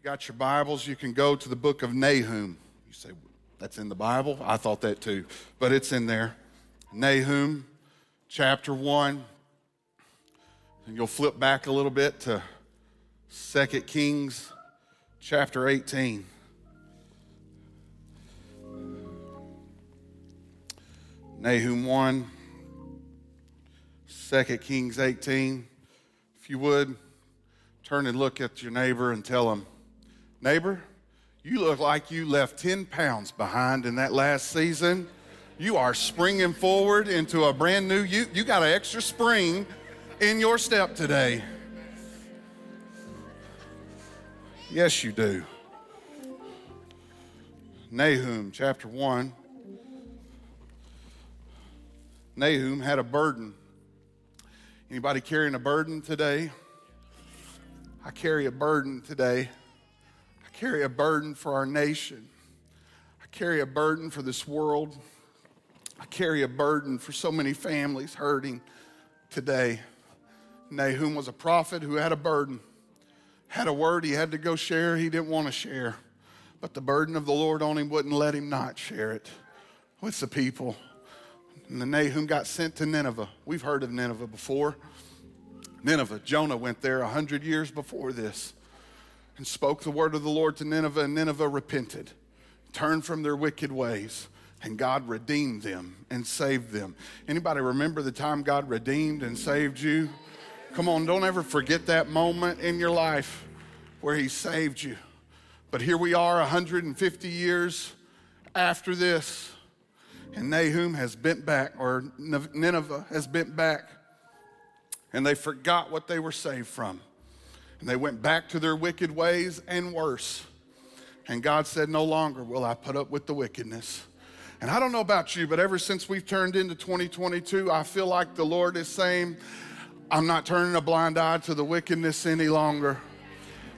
you got your Bibles, you can go to the book of Nahum. You say, that's in the Bible? I thought that too, but it's in there. Nahum chapter 1. And you'll flip back a little bit to 2 Kings chapter 18. Nahum 1, 2 Kings 18. If you would, turn and look at your neighbor and tell him, Neighbor, you look like you left 10 pounds behind in that last season. You are springing forward into a brand new, you, you got an extra spring in your step today. Yes, you do. Nahum chapter 1. Nahum had a burden. Anybody carrying a burden today? I carry a burden today. I carry a burden for our nation. I carry a burden for this world. I carry a burden for so many families hurting today. Nahum was a prophet who had a burden, had a word he had to go share, he didn't want to share. But the burden of the Lord on him wouldn't let him not share it with the people. And the Nahum got sent to Nineveh. We've heard of Nineveh before. Nineveh, Jonah went there a hundred years before this and spoke the word of the Lord to Nineveh, and Nineveh repented, turned from their wicked ways, and God redeemed them and saved them. Anybody remember the time God redeemed and saved you? Come on, don't ever forget that moment in your life where He saved you. But here we are 150 years after this, and Nahum has bent back, or Nineveh has bent back, and they forgot what they were saved from. And they went back to their wicked ways and worse. And God said, No longer will I put up with the wickedness. And I don't know about you, but ever since we've turned into 2022, I feel like the Lord is saying, I'm not turning a blind eye to the wickedness any longer.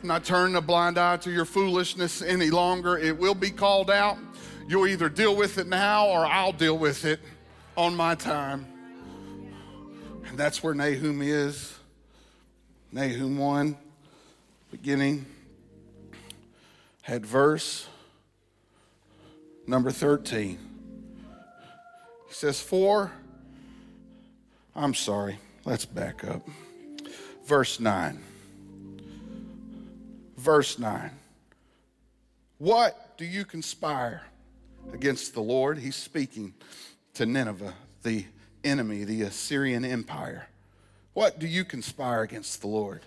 I'm not turning a blind eye to your foolishness any longer. It will be called out. You'll either deal with it now or I'll deal with it on my time. And that's where Nahum is. Nahum 1, beginning, had verse number 13. He says, For, I'm sorry. Let's back up. Verse 9. Verse 9. What do you conspire against the Lord? He's speaking to Nineveh, the enemy, the Assyrian Empire. What do you conspire against the Lord?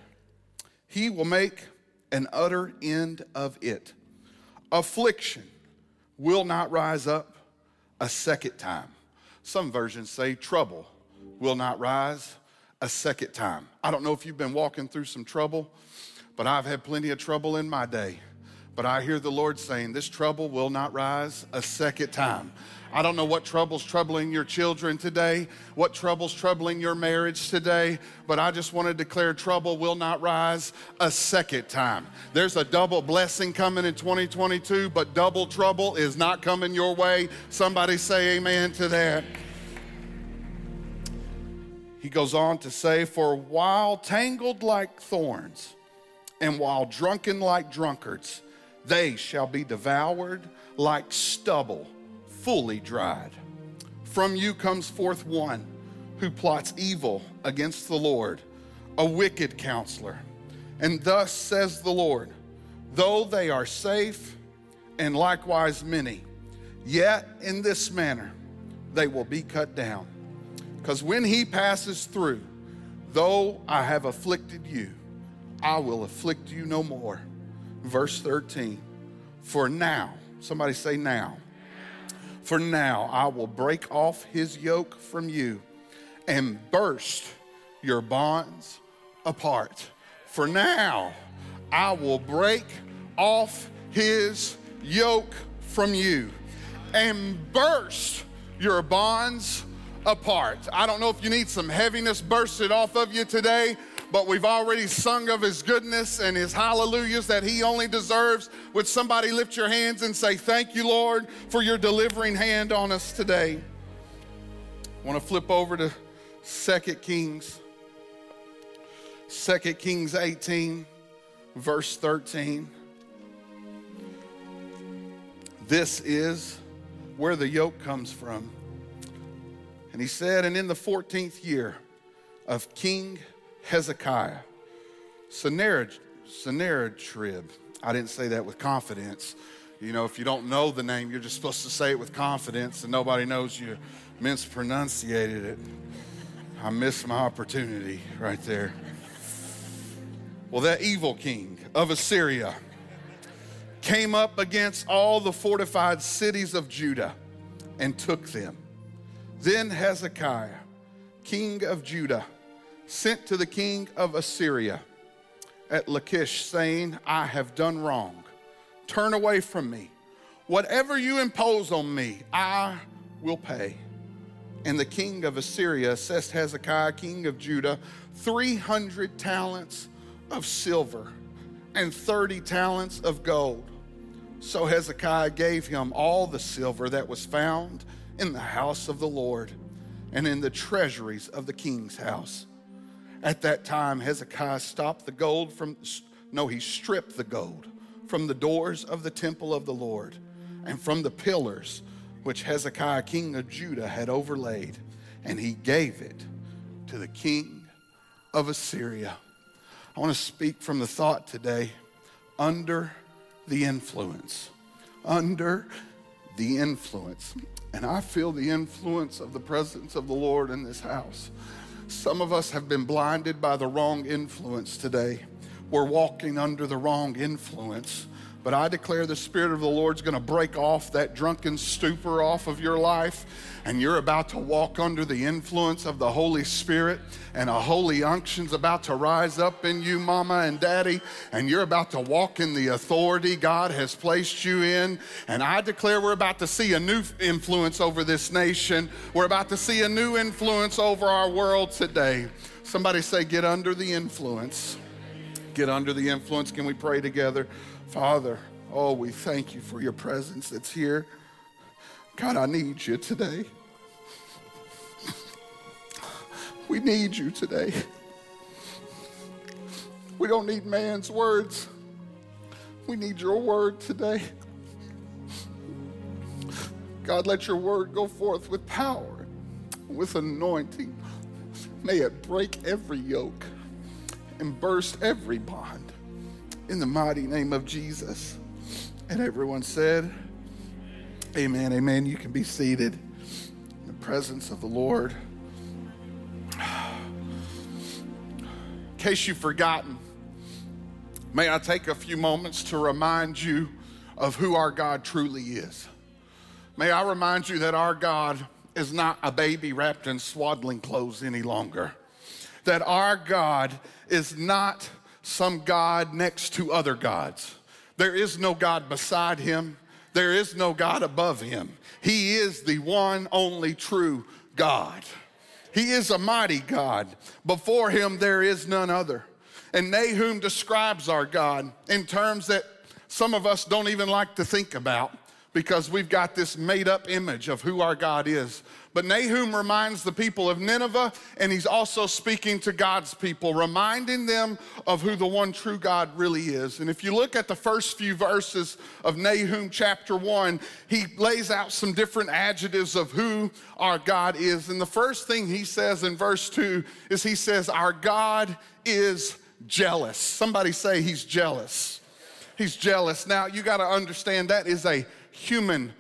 He will make an utter end of it. Affliction will not rise up a second time. Some versions say trouble will not rise a second time. I don't know if you've been walking through some trouble, but I've had plenty of trouble in my day. But I hear the Lord saying, This trouble will not rise a second time. I don't know what trouble's troubling your children today, what trouble's troubling your marriage today, but I just want to declare trouble will not rise a second time. There's a double blessing coming in 2022, but double trouble is not coming your way. Somebody say amen to that. He goes on to say, For while tangled like thorns, and while drunken like drunkards, they shall be devoured like stubble, fully dried. From you comes forth one who plots evil against the Lord, a wicked counselor. And thus says the Lord, though they are safe and likewise many, yet in this manner they will be cut down. Because when he passes through, though I have afflicted you, I will afflict you no more. Verse 13, for now, somebody say now. For now, I will break off his yoke from you and burst your bonds apart. For now, I will break off his yoke from you and burst your bonds apart. I don't know if you need some heaviness bursted off of you today, but we've already sung of his goodness and his hallelujahs that he only deserves. Would somebody lift your hands and say, Thank you, Lord, for your delivering hand on us today? I want to flip over to 2 Kings. 2 Kings 18, verse 13. This is where the yoke comes from. And he said, And in the 14th year of King Hezekiah, Sennacherib, I didn't say that with confidence. You know, if you don't know the name, you're just supposed to say it with confidence, and nobody knows you mispronunciated it. I missed my opportunity right there. Well, that evil king of Assyria came up against all the fortified cities of Judah and took them. Then Hezekiah, king of Judah, sent to the king of Assyria at Lachish, saying, I have done wrong. Turn away from me. Whatever you impose on me, I will pay. And the king of Assyria assessed Hezekiah, king of Judah, 300 talents of silver and 30 talents of gold. So Hezekiah gave him all the silver that was found in the house of the Lord and in the treasuries of the king's house. At that time, Hezekiah stopped the gold from, no, he stripped the gold from the doors of the temple of the Lord and from the pillars which Hezekiah, king of Judah, had overlaid, and he gave it to the king of Assyria. I want to speak from the thought today under the influence. Under the influence. And I feel the influence of the presence of the Lord in this house. Some of us have been blinded by the wrong influence today. We're walking under the wrong influence. But I declare the Spirit of the Lord's to break off that drunken stupor off of your life, and you're about to walk under the influence of the Holy Spirit, and a holy unction's about to rise up in you, mama and daddy, and you're about to walk in the authority God has placed you in. And I declare we're about to see a new influence over this nation. We're about to see a new influence over our world today. Somebody say, Get under the influence. Get under the influence. Can we pray together? Father, oh, we thank you for your presence that's here. God, I need you today. We need you today. We don't need man's words. We need your word today. God, let your word go forth with power, with anointing. May it break every yoke and burst every bond in the mighty name of Jesus. And everyone said, Amen, amen. You can be seated in the presence of the Lord. In case you've forgotten, may I take a few moments to remind you of who our God truly is. May I remind you that our God is not a baby wrapped in swaddling clothes any longer. That our God is not some God next to other gods. There is no God beside him, there is no God above him. He is the one only true God. He is a mighty God. Before him, there is none other. And Nahum describes our God in terms that some of us don't even like to think about because we've got this made up image of who our God is. But Nahum reminds the people of Nineveh, and he's also speaking to God's people, reminding them of who the one true God really is. And if you look at the first few verses of Nahum chapter one, he lays out some different adjectives of who our God is. And the first thing he says in verse two is he says, Our God is jealous. Somebody say he's jealous. He's jealous. Now, you got to understand that is a human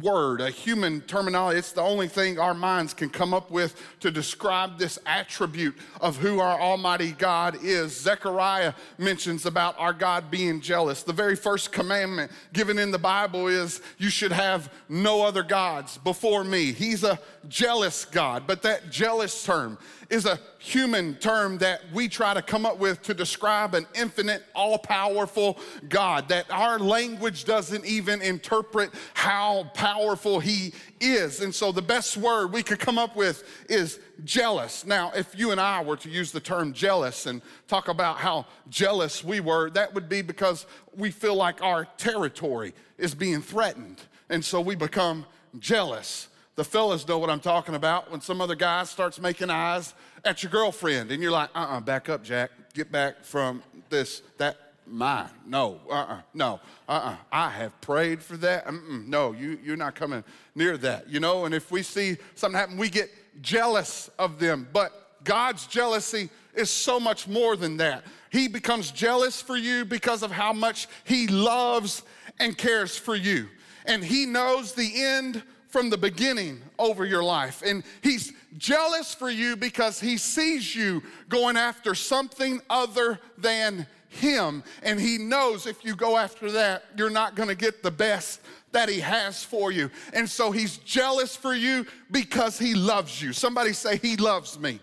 word, a human terminology. It's the only thing our minds can come up with to describe this attribute of who our Almighty God is. Zechariah mentions about our God being jealous. The very first commandment given in the Bible is, You should have no other gods before me. He's a jealous God, but that jealous term is a human term that we try to come up with to describe an infinite, all powerful God, that our language doesn't even interpret how powerful He is. And so the best word we could come up with is jealous. Now, if you and I were to use the term jealous and talk about how jealous we were, that would be because we feel like our territory is being threatened. And so we become jealous. The fellas know what I'm talking about when some other guy starts making eyes at your girlfriend and you're like, uh uh-uh, uh back up, Jack. Get back from this, that mine. No, uh-uh, no, uh-uh. I have prayed for that. Mm-mm, no, you, you're not coming near that, you know? And if we see something happen, we get jealous of them. But God's jealousy is so much more than that. He becomes jealous for you because of how much he loves and cares for you. And he knows the end from the beginning over your life. And he's jealous for you because he sees you going after something other than him. And he knows if you go after that, you're not going to get the best that he has for you. And so he's jealous for you because he loves you. Somebody say, He loves me.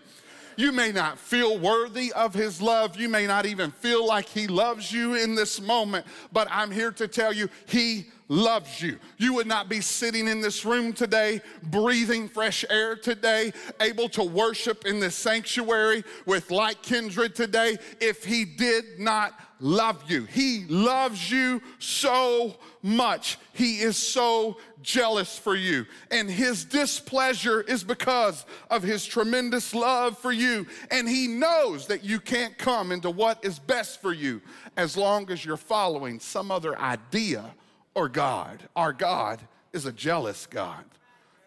You may not feel worthy of his love. You may not even feel like he loves you in this moment, but I'm here to tell you, he loves you. You would not be sitting in this room today, breathing fresh air today, able to worship in this sanctuary with like kindred today if He did not love you. He loves you so much. He is so jealous for you. And His displeasure is because of His tremendous love for you. And He knows that you can't come into what is best for you as long as you're following some other idea or God. Our God is a jealous God.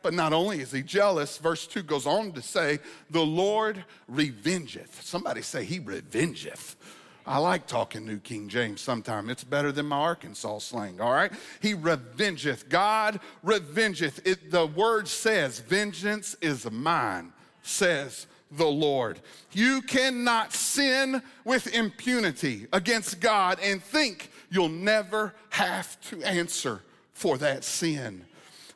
But not only is he jealous, verse 2 goes on to say, The Lord revengeth. Somebody say, He revengeth. I like talking New King James sometime. It's better than my Arkansas slang, all right? He revengeth. God revengeth. It, the word says, Vengeance is mine, says the Lord. You cannot sin with impunity against God and think you'll never have to answer for that sin.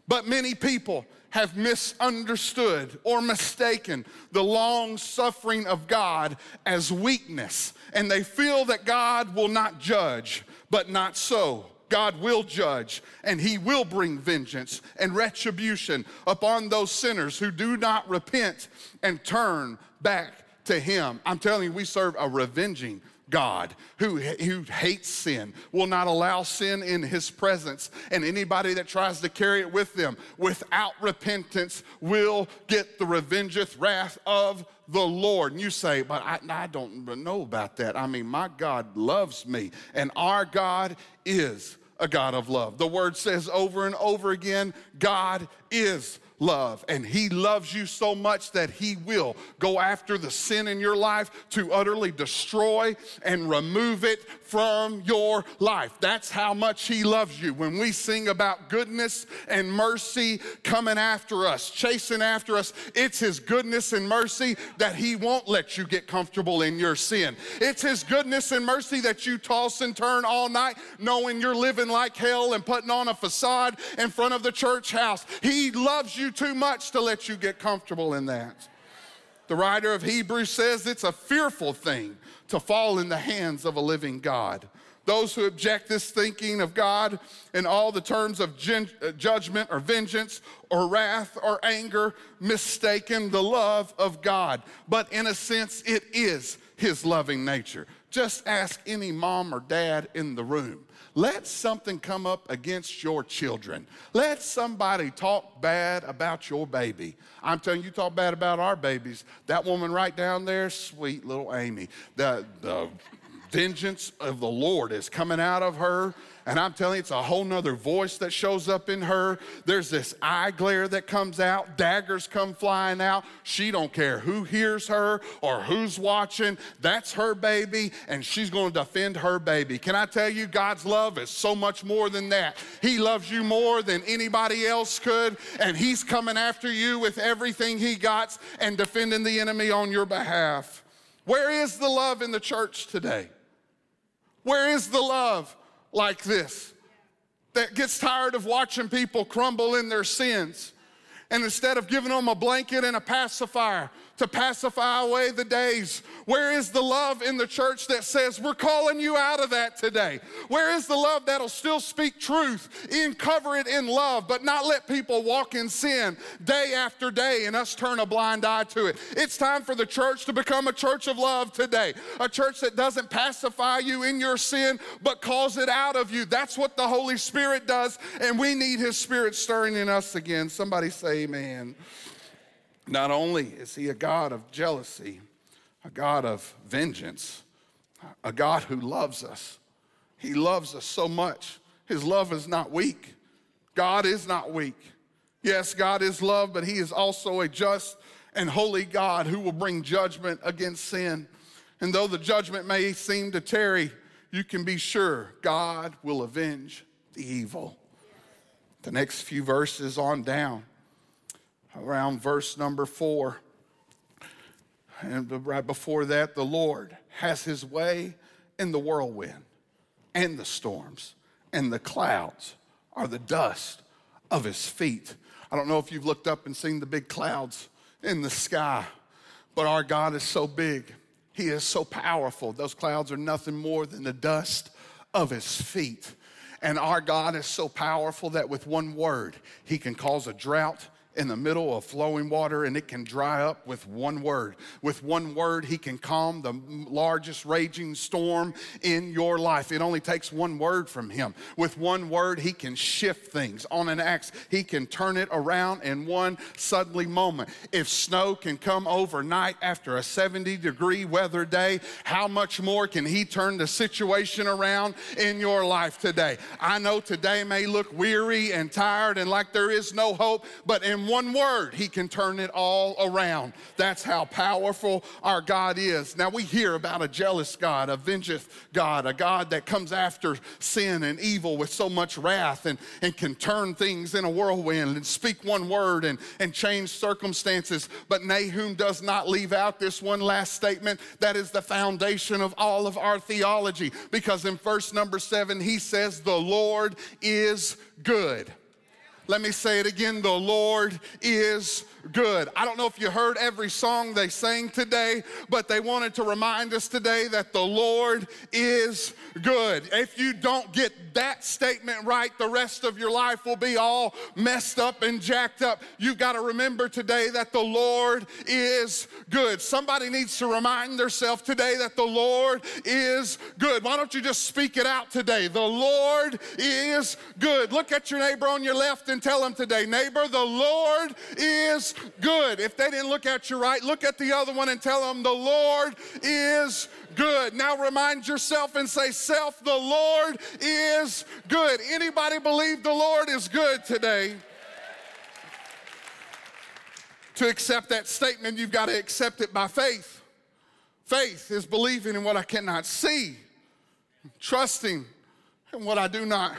But many people have misunderstood or mistaken the long suffering of God as weakness, and they feel that God will not judge, but not so. God will judge and he will bring vengeance and retribution upon those sinners who do not repent and turn back to him. I'm telling you, we serve a revenging God who, who hates sin, will not allow sin in his presence, and anybody that tries to carry it with them without repentance will get the revengeth wrath of the Lord. And you say, but I, I don't know about that. I mean, my God loves me, and our God is a God of love. The word says over and over again God is love. And He loves you so much that He will go after the sin in your life to utterly destroy and remove it from your life. That's how much He loves you. When we sing about goodness and mercy coming after us, chasing after us, it's His goodness and mercy that He won't let you get comfortable in your sin. It's His goodness and mercy that you toss and turn all night knowing you're living like hell and putting on a facade in front of the church house. He loves you too much to let you get comfortable in that. The writer of Hebrews says it's a fearful thing to fall in the hands of a living God. Those who object this thinking of God in all the terms of gen- uh, judgment or vengeance or wrath or anger mistaken the love of God. But in a sense, it is his loving nature. Just ask any mom or dad in the room. Let something come up against your children. Let somebody talk bad about your baby. I'm telling you, talk bad about our babies. That woman right down there, sweet little Amy, the, the vengeance of the Lord is coming out of her and I'm telling you, it's a whole nother voice that shows up in her. There's this eye glare that comes out, daggers come flying out. She don't care who hears her or who's watching. That's her baby, and she's to defend her baby. Can I tell you, God's love is so much more than that. He loves you more than anybody else could, and He's coming after you with everything He got and defending the enemy on your behalf. Where is the love in the church today? Where is the love? Like this that gets tired of watching people crumble in their sins. And instead of giving them a blanket and a pacifier, to pacify away the days? Where is the love in the church that says, We're calling you out of that today? Where is the love that'll still speak truth and cover it in love, but not let people walk in sin day after day and us turn a blind eye to it? It's time for the church to become a church of love today, a church that doesn't pacify you in your sin, but calls it out of you. That's what the Holy Spirit does, and we need His Spirit stirring in us again. Somebody say, Amen. Not only is he a God of jealousy, a God of vengeance, a God who loves us, He loves us so much. His love is not weak. God is not weak. Yes, God is love, but He is also a just and holy God who will bring judgment against sin. And though the judgment may seem to tarry, you can be sure God will avenge the evil. The next few verses on down, around verse number four, and right before that, the Lord has his way in the whirlwind and the storms, and the clouds are the dust of his feet. I don't know if you've looked up and seen the big clouds in the sky, but our God is so big. He is so powerful. Those clouds are nothing more than the dust of his feet. And our God is so powerful that with one word, he can cause a drought in the middle of flowing water and it can dry up with one word. With one word, He can calm the largest raging storm in your life. It only takes one word from Him. With one word, He can shift things on an axe. He can turn it around in one suddenly moment. If snow can come overnight after a 70 degree weather day, how much more can He turn the situation around in your life today? I know today may look weary and tired and like there is no hope, but in one word, he can turn it all around. That's how powerful our God is. Now, we hear about a jealous God, a vengeful God, a God that comes after sin and evil with so much wrath and, and can turn things in a whirlwind and speak one word and, and change circumstances. But Nahum does not leave out this one last statement that is the foundation of all of our theology. Because in verse number seven, he says, The Lord is good. Let me say it again the Lord is good. I don't know if you heard every song they sang today, but they wanted to remind us today that the Lord is good. If you don't get that statement right, the rest of your life will be all messed up and jacked up. You've got to remember today that the Lord is good. Somebody needs to remind themselves today that the Lord is good. Why don't you just speak it out today? The Lord is good. Look at your neighbor on your left and tell them today, neighbor, the Lord is good. If they didn't look at you right, look at the other one and tell them, the Lord is good. Now remind yourself and say, self, the Lord is good. Anybody believe the Lord is good today? To accept that statement, you've got to accept it by faith. Faith is believing in what I cannot see, trusting in what I do not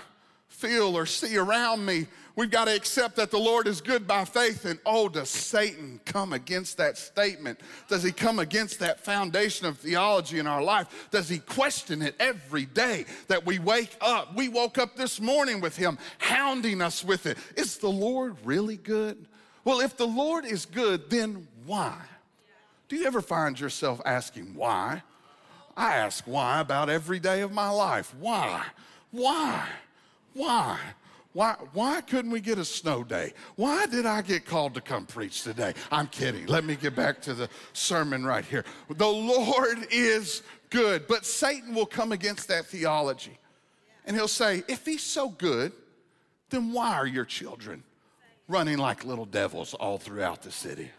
feel or see around me. We've got to accept that the Lord is good by faith. And oh, does Satan come against that statement? Does he come against that foundation of theology in our life? Does he question it every day that we wake up? We woke up this morning with him hounding us with it. Is the Lord really good? Well, if the Lord is good, then why? Do you ever find yourself asking why? I ask why about every day of my life. Why? Why? Why? Why, why couldn't we get a snow day? Why did I get called to come preach today? I'm kidding. Let me get back to the sermon right here. The Lord is good, but Satan will come against that theology. And he'll say, if he's so good, then why are your children running like little devils all throughout the city?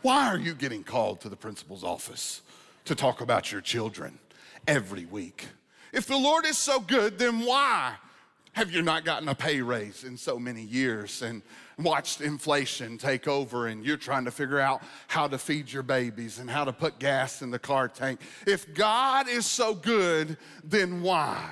Why are you getting called to the principal's office to talk about your children every week? If the Lord is so good, then why have you not gotten a pay raise in so many years and watched inflation take over and you're trying to figure out how to feed your babies and how to put gas in the car tank? If God is so good, then why?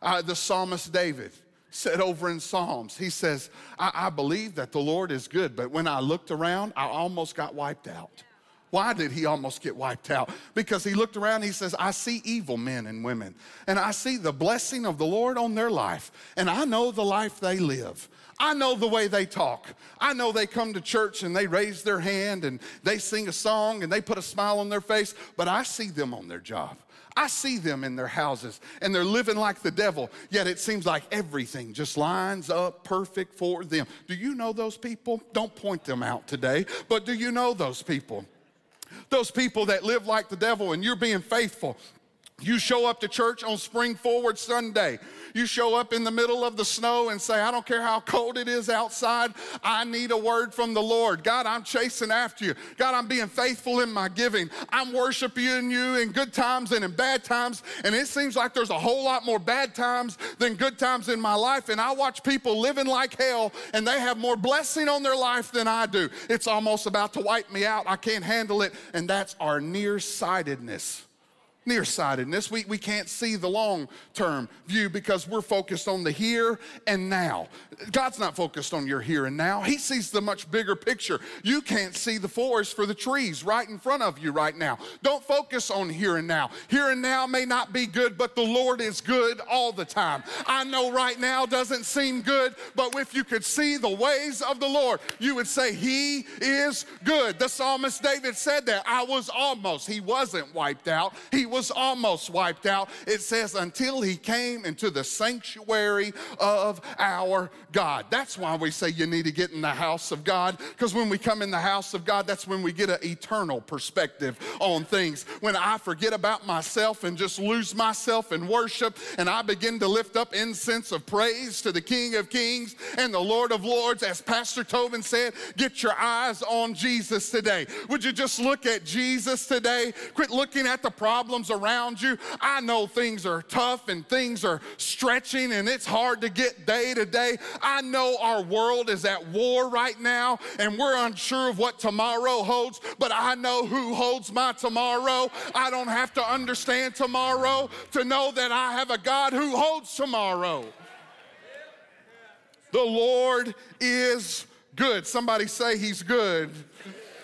Uh, the psalmist David said over in Psalms, he says, I, I believe that the Lord is good, but when I looked around, I almost got wiped out. Why did he almost get wiped out? Because he looked around, he says, I see evil men and women, and I see the blessing of the Lord on their life, and I know the life they live. I know the way they talk. I know they come to church and they raise their hand and they sing a song and they put a smile on their face, but I see them on their job. I see them in their houses and they're living like the devil, yet it seems like everything just lines up perfect for them. Do you know those people? Don't point them out today, but do you know those people? Those people that live like the devil and you're being faithful You show up to church on Spring Forward Sunday. You show up in the middle of the snow and say, I don't care how cold it is outside, I need a word from the Lord. God, I'm chasing after you. God, I'm being faithful in my giving. I'm worshiping you in good times and in bad times. And it seems like there's a whole lot more bad times than good times in my life. And I watch people living like hell and they have more blessing on their life than I do. It's almost about to wipe me out. I can't handle it. And that's our nearsightedness nearsightedness. We, we can't see the long term view because we're focused on the here and now. God's not focused on your here and now, He sees the much bigger picture. You can't see the forest for the trees right in front of you right now. Don't focus on here and now. Here and now may not be good, but the Lord is good all the time. I know right now doesn't seem good, but if you could see the ways of the Lord, you would say, He is good. The psalmist David said that. I was almost, he wasn't wiped out. He was was almost wiped out. It says, until he came into the sanctuary of our God. That's why we say you need to get in the house of God, because when we come in the house of God, that's when we get an eternal perspective on things. When I forget about myself and just lose myself in worship, and I begin to lift up incense of praise to the King of Kings and the Lord of Lords, as Pastor Tobin said, get your eyes on Jesus today. Would you just look at Jesus today? Quit looking at the problems around you. I know things are tough and things are stretching and it's hard to get day to day. I know our world is at war right now and we're unsure of what tomorrow holds, but I know who holds my tomorrow. I don't have to understand tomorrow to know that I have a God who holds tomorrow. The Lord is good. Somebody say he's good.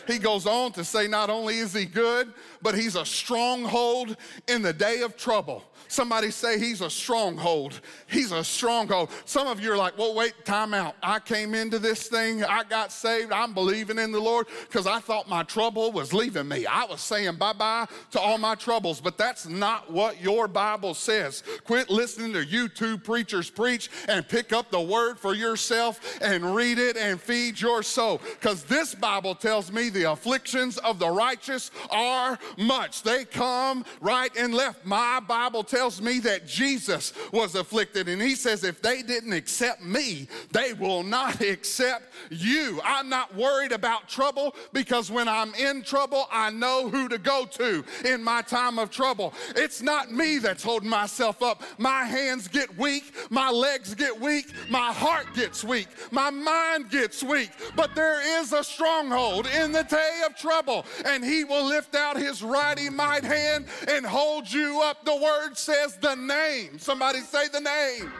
He goes on to say, not only is he good, but he's a stronghold in the day of trouble. Somebody say he's a stronghold. He's a stronghold. Some of you are like, well, wait, time out. I came into this thing, I got saved, I'm believing in the Lord because I thought my trouble was leaving me. I was saying bye bye to all my troubles, but that's not what your Bible says. Quit listening to YouTube preachers preach and pick up the word for yourself and read it and feed your soul because this Bible tells me the afflictions of the righteous are much. They come right and left. My Bible tells me that Jesus was afflicted, and he says, if they didn't accept me, they will not accept you. I'm not worried about trouble because when I'm in trouble, I know who to go to in my time of trouble. It's not me that's holding myself up. My hands get weak, my legs get weak, my heart gets weak, my mind gets weak, but there is a stronghold in the day of trouble, and he will lift out his righty might hand and hold you up. The word says the name. Somebody say the name.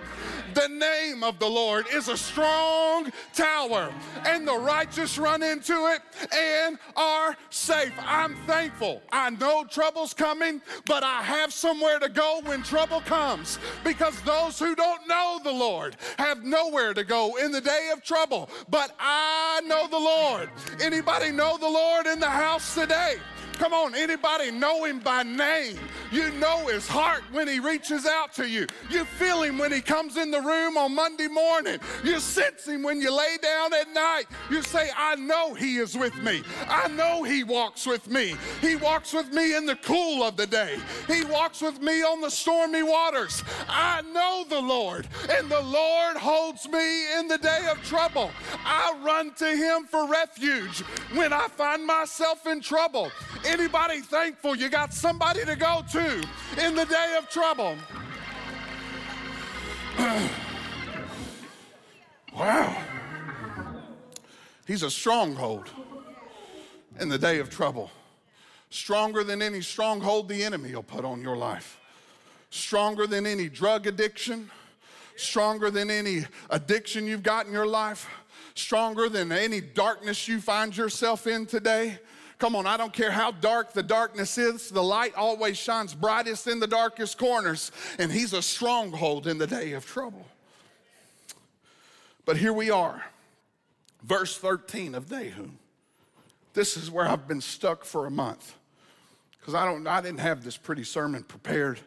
The name of the Lord is a strong tower, and the righteous run into it and are safe. I'm thankful. I know trouble's coming, but I have somewhere to go when trouble comes because those who don't know the Lord have nowhere to go in the day of trouble. But I know the Lord. Anybody know the Lord in the house today? Come on, anybody know him by name? You know his heart when he reaches out to you. You feel him when he comes in the room on Monday morning. You sense him when you lay down at night. You say, I know he is with me. I know he walks with me. He walks with me in the cool of the day. He walks with me on the stormy waters. I know the Lord, and the Lord holds me in the day of trouble. I run to him for refuge when I find myself in trouble. Anybody thankful you got somebody to go to in the day of trouble? wow. He's a stronghold in the day of trouble. Stronger than any stronghold the enemy will put on your life. Stronger than any drug addiction. Stronger than any addiction you've got in your life. Stronger than any darkness you find yourself in today. Come on, I don't care how dark the darkness is, the light always shines brightest in the darkest corners, and He's a stronghold in the day of trouble. But here we are, verse 13 of Nahum. This is where I've been stuck for a month because I don't I didn't have this pretty sermon prepared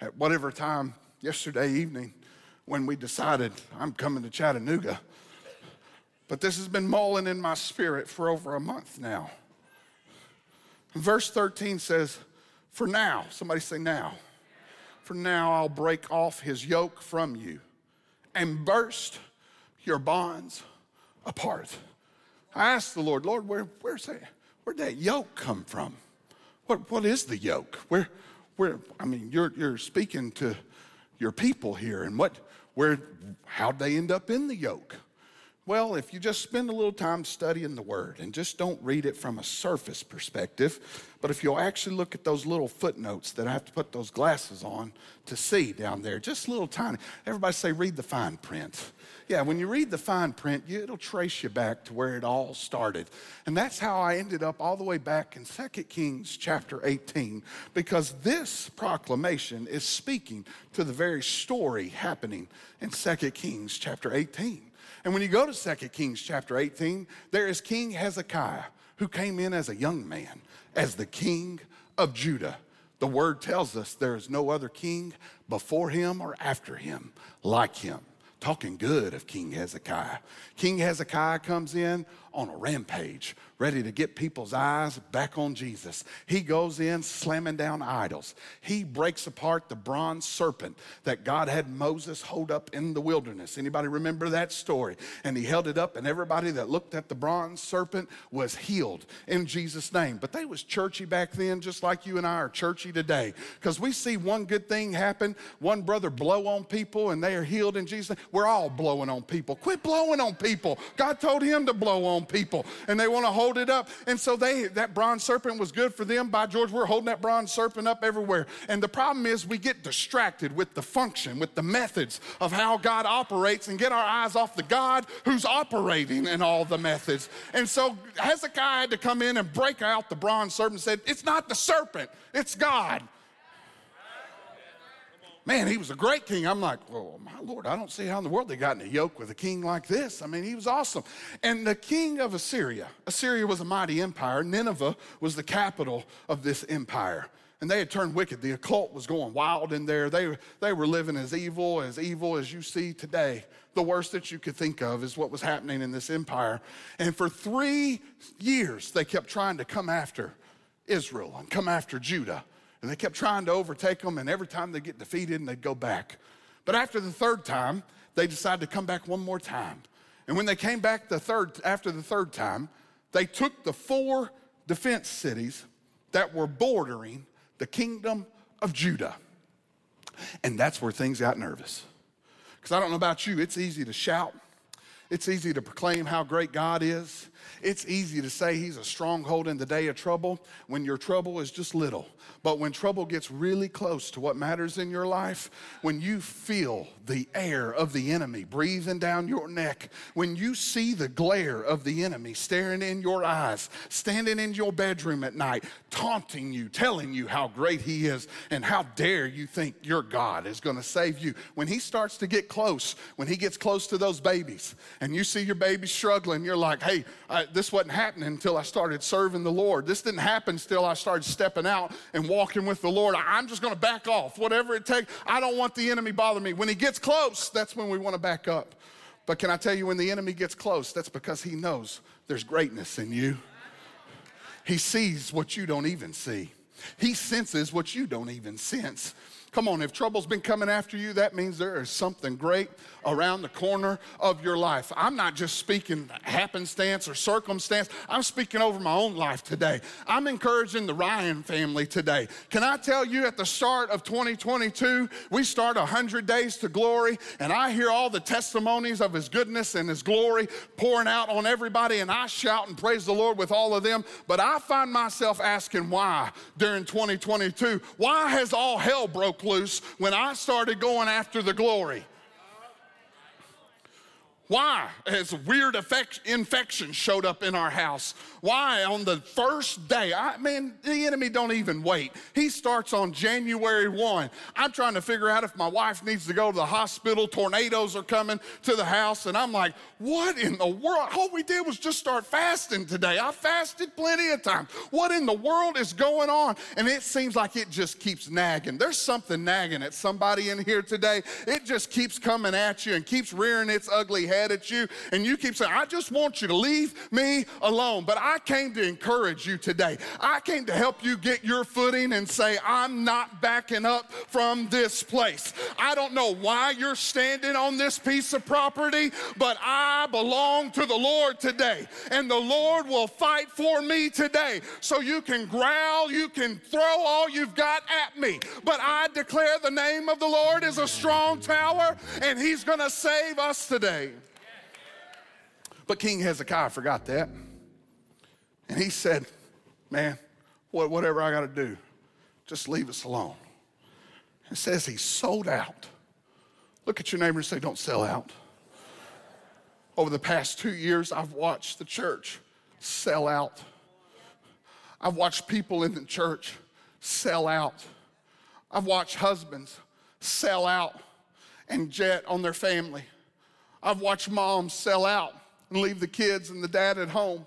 at whatever time yesterday evening when we decided I'm coming to Chattanooga. But this has been mulling in my spirit for over a month now. Verse 13 says, For now, somebody say now. For now I'll break off his yoke from you and burst your bonds apart. I asked the Lord, Lord, where, where's that, where'd that yoke come from? What, what is the yoke? Where, where, I mean, you're, you're speaking to your people here, and what, where, how'd they end up in the yoke? Well, if you just spend a little time studying the word and just don't read it from a surface perspective, but if you'll actually look at those little footnotes that I have to put those glasses on to see down there, just a little tiny. Everybody say, read the fine print. Yeah, when you read the fine print, it'll trace you back to where it all started. And that's how I ended up all the way back in 2 Kings chapter 18, because this proclamation is speaking to the very story happening in 2 Kings chapter 18. And when you go to 2 Kings chapter 18, there is King Hezekiah who came in as a young man, as the king of Judah. The word tells us there is no other king before him or after him like him. Talking good of King Hezekiah. King Hezekiah comes in on a rampage, ready to get people's eyes back on Jesus. He goes in slamming down idols. He breaks apart the bronze serpent that God had Moses hold up in the wilderness. Anybody remember that story? And he held it up and everybody that looked at the bronze serpent was healed in Jesus name. But they was churchy back then just like you and I are churchy today because we see one good thing happen, one brother blow on people and they are healed in Jesus. We're all blowing on people. Quit blowing on people. God told him to blow on people and they want to hold it up. And so they that bronze serpent was good for them. By George, we're holding that bronze serpent up everywhere. And the problem is we get distracted with the function, with the methods of how God operates and get our eyes off the God who's operating in all the methods. And so Hezekiah had to come in and break out the bronze serpent and said, It's not the serpent, it's God man, he was a great king. I'm like, well, my Lord, I don't see how in the world they got in a yoke with a king like this. I mean, he was awesome. And the king of Assyria, Assyria was a mighty empire. Nineveh was the capital of this empire. And they had turned wicked. The occult was going wild in there. They, they were living as evil, as evil as you see today. The worst that you could think of is what was happening in this empire. And for three years, they kept trying to come after Israel and come after Judah. And they kept trying to overtake them, and every time they get defeated, and they'd go back. But after the third time, they decided to come back one more time. And when they came back the third, after the third time, they took the four defense cities that were bordering the kingdom of Judah. And that's where things got nervous. Because I don't know about you, it's easy to shout, it's easy to proclaim how great God is. It's easy to say He's a stronghold in the day of trouble when your trouble is just little. But when trouble gets really close to what matters in your life, when you feel the air of the enemy breathing down your neck, when you see the glare of the enemy staring in your eyes, standing in your bedroom at night, taunting you, telling you how great he is, and how dare you think your God is going to save you. When he starts to get close, when he gets close to those babies, and you see your baby struggling, you're like, hey, I, this wasn't happening until I started serving the Lord. This didn't happen until I started stepping out and walking with the Lord. I'm just going to back off, whatever it takes. I don't want the enemy bothering me. When he gets close, that's when we want to back up. But can I tell you, when the enemy gets close, that's because he knows there's greatness in you. He sees what you don't even see. He senses what you don't even sense. Come on, if trouble's been coming after you, that means there is something great around the corner of your life. I'm not just speaking happenstance or circumstance, I'm speaking over my own life today. I'm encouraging the Ryan family today. Can I tell you at the start of 2022, we start 100 days to glory, and I hear all the testimonies of his goodness and his glory pouring out on everybody, and I shout and praise the Lord with all of them. But I find myself asking why during 2022. Why has all hell broke when I started going after the glory? Why has weird effect, infection showed up in our house? Why on the first day? I mean, the enemy don't even wait. He starts on January 1. I'm trying to figure out if my wife needs to go to the hospital. Tornadoes are coming to the house. And I'm like, what in the world? All we did was just start fasting today. I fasted plenty of times. What in the world is going on? And it seems like it just keeps nagging. There's something nagging at somebody in here today. It just keeps coming at you and keeps rearing its ugly head head at you, and you keep saying, I just want you to leave me alone. But I came to encourage you today. I came to help you get your footing and say, I'm not backing up from this place. I don't know why you're standing on this piece of property, but I belong to the Lord today. And the Lord will fight for me today. So you can growl, you can throw all you've got at me. But I declare the name of the Lord is a strong tower, and He's going to save us today. But King Hezekiah forgot that. And he said, Man, whatever I got to do, just leave us alone. It says he sold out. Look at your neighbor and say, Don't sell out. Over the past two years, I've watched the church sell out. I've watched people in the church sell out. I've watched husbands sell out and jet on their family. I've watched moms sell out and leave the kids and the dad at home.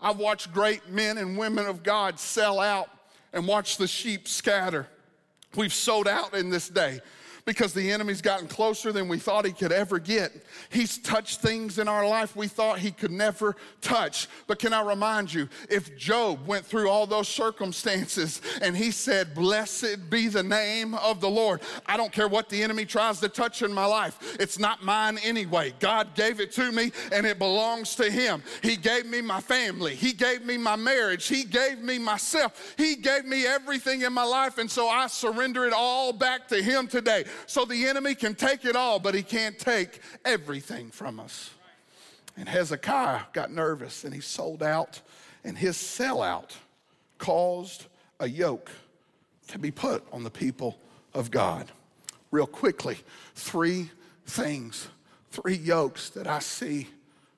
I've watched great men and women of God sell out and watch the sheep scatter. We've sold out in this day because the enemy's gotten closer than we thought he could ever get. He's touched things in our life we thought he could never touch. But can I remind you, if Job went through all those circumstances and he said, Blessed be the name of the Lord, I don't care what the enemy tries to touch in my life, it's not mine anyway. God gave it to me and it belongs to him. He gave me my family, he gave me my marriage, he gave me myself, he gave me everything in my life. And so I surrender it all back to him today. So the enemy can take it all, but he can't take everything from us. And Hezekiah got nervous and he sold out, and his sellout caused a yoke to be put on the people of God. Real quickly, three things, three yokes that I see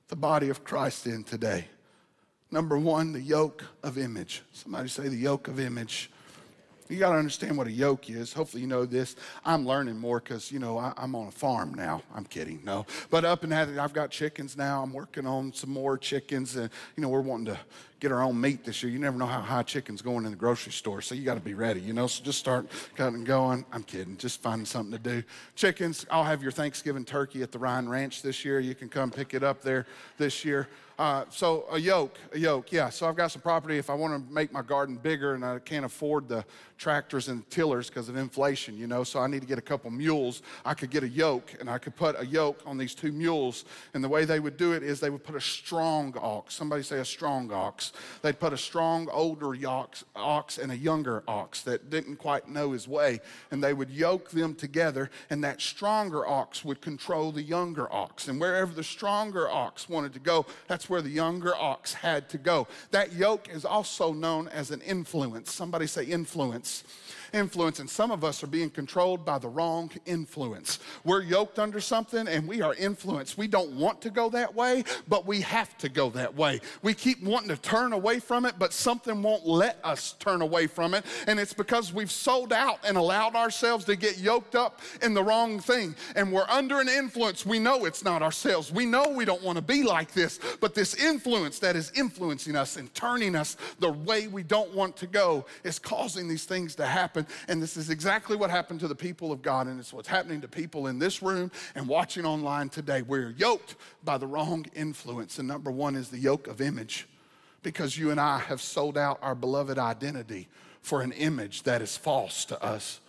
the body of Christ in today. Number one, the yoke of image. Somebody say the yoke of image. You got to understand what a yoke is. Hopefully, you know this. I'm learning more because, you know, I, am on a farm now. I'm kidding, no. But up in I've got chickens now. I'm working on some more chickens. And, you know, we're wanting to get our own meat this year. You never know how high chicken's going in the grocery store, so you got to be ready, you know. So just start cutting going. I'm kidding, just finding something to do. Chickens, I'll have your Thanksgiving turkey at the Ryan Ranch this year. You can come pick it up there this year. Uh, so a yoke, a yoke, yeah. So I've got some property. If I want to make my garden bigger and I can't afford the tractors and tillers because of inflation, you know, so I need to get a couple mules. I could get a yoke and I could put a yoke on these two mules. And the way they would do it is they would put a strong ox. Somebody say a strong ox. They'd put a strong older ox, ox and a younger ox that didn't quite know his way, and they would yoke them together. And that stronger ox would control the younger ox. And wherever the stronger ox wanted to go, that's where the younger ox had to go. That yoke is also known as an influence. Somebody say influence influence, and some of us are being controlled by the wrong influence. We're yoked under something and we are influenced. We don't want to go that way, but we have to go that way. We keep wanting to turn away from it, but something won't let us turn away from it. And it's because we've sold out and allowed ourselves to get yoked up in the wrong thing. And we're under an influence. We know it's not ourselves. We know we don't want to be like this, but this influence that is influencing us and turning us the way we don't want to go is causing these things to happen And this is exactly what happened to the people of God. And it's what's happening to people in this room and watching online today. We're yoked by the wrong influence. And number one is the yoke of image, because you and I have sold out our beloved identity for an image that is false to us.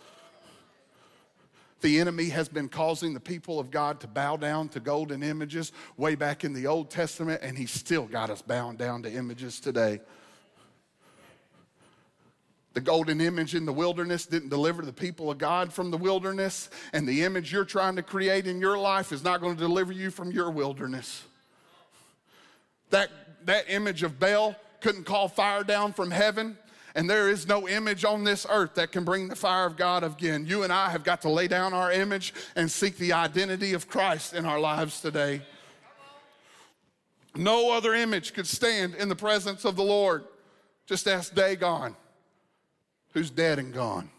The enemy has been causing the people of God to bow down to golden images way back in the Old Testament, and he's still got us bound down to images today. The golden image in the wilderness didn't deliver the people of God from the wilderness, and the image you're trying to create in your life is not going to deliver you from your wilderness. That, that image of Baal couldn't call fire down from heaven, and there is no image on this earth that can bring the fire of God again. You and I have got to lay down our image and seek the identity of Christ in our lives today. No other image could stand in the presence of the Lord. Just ask Dagon who's dead and gone.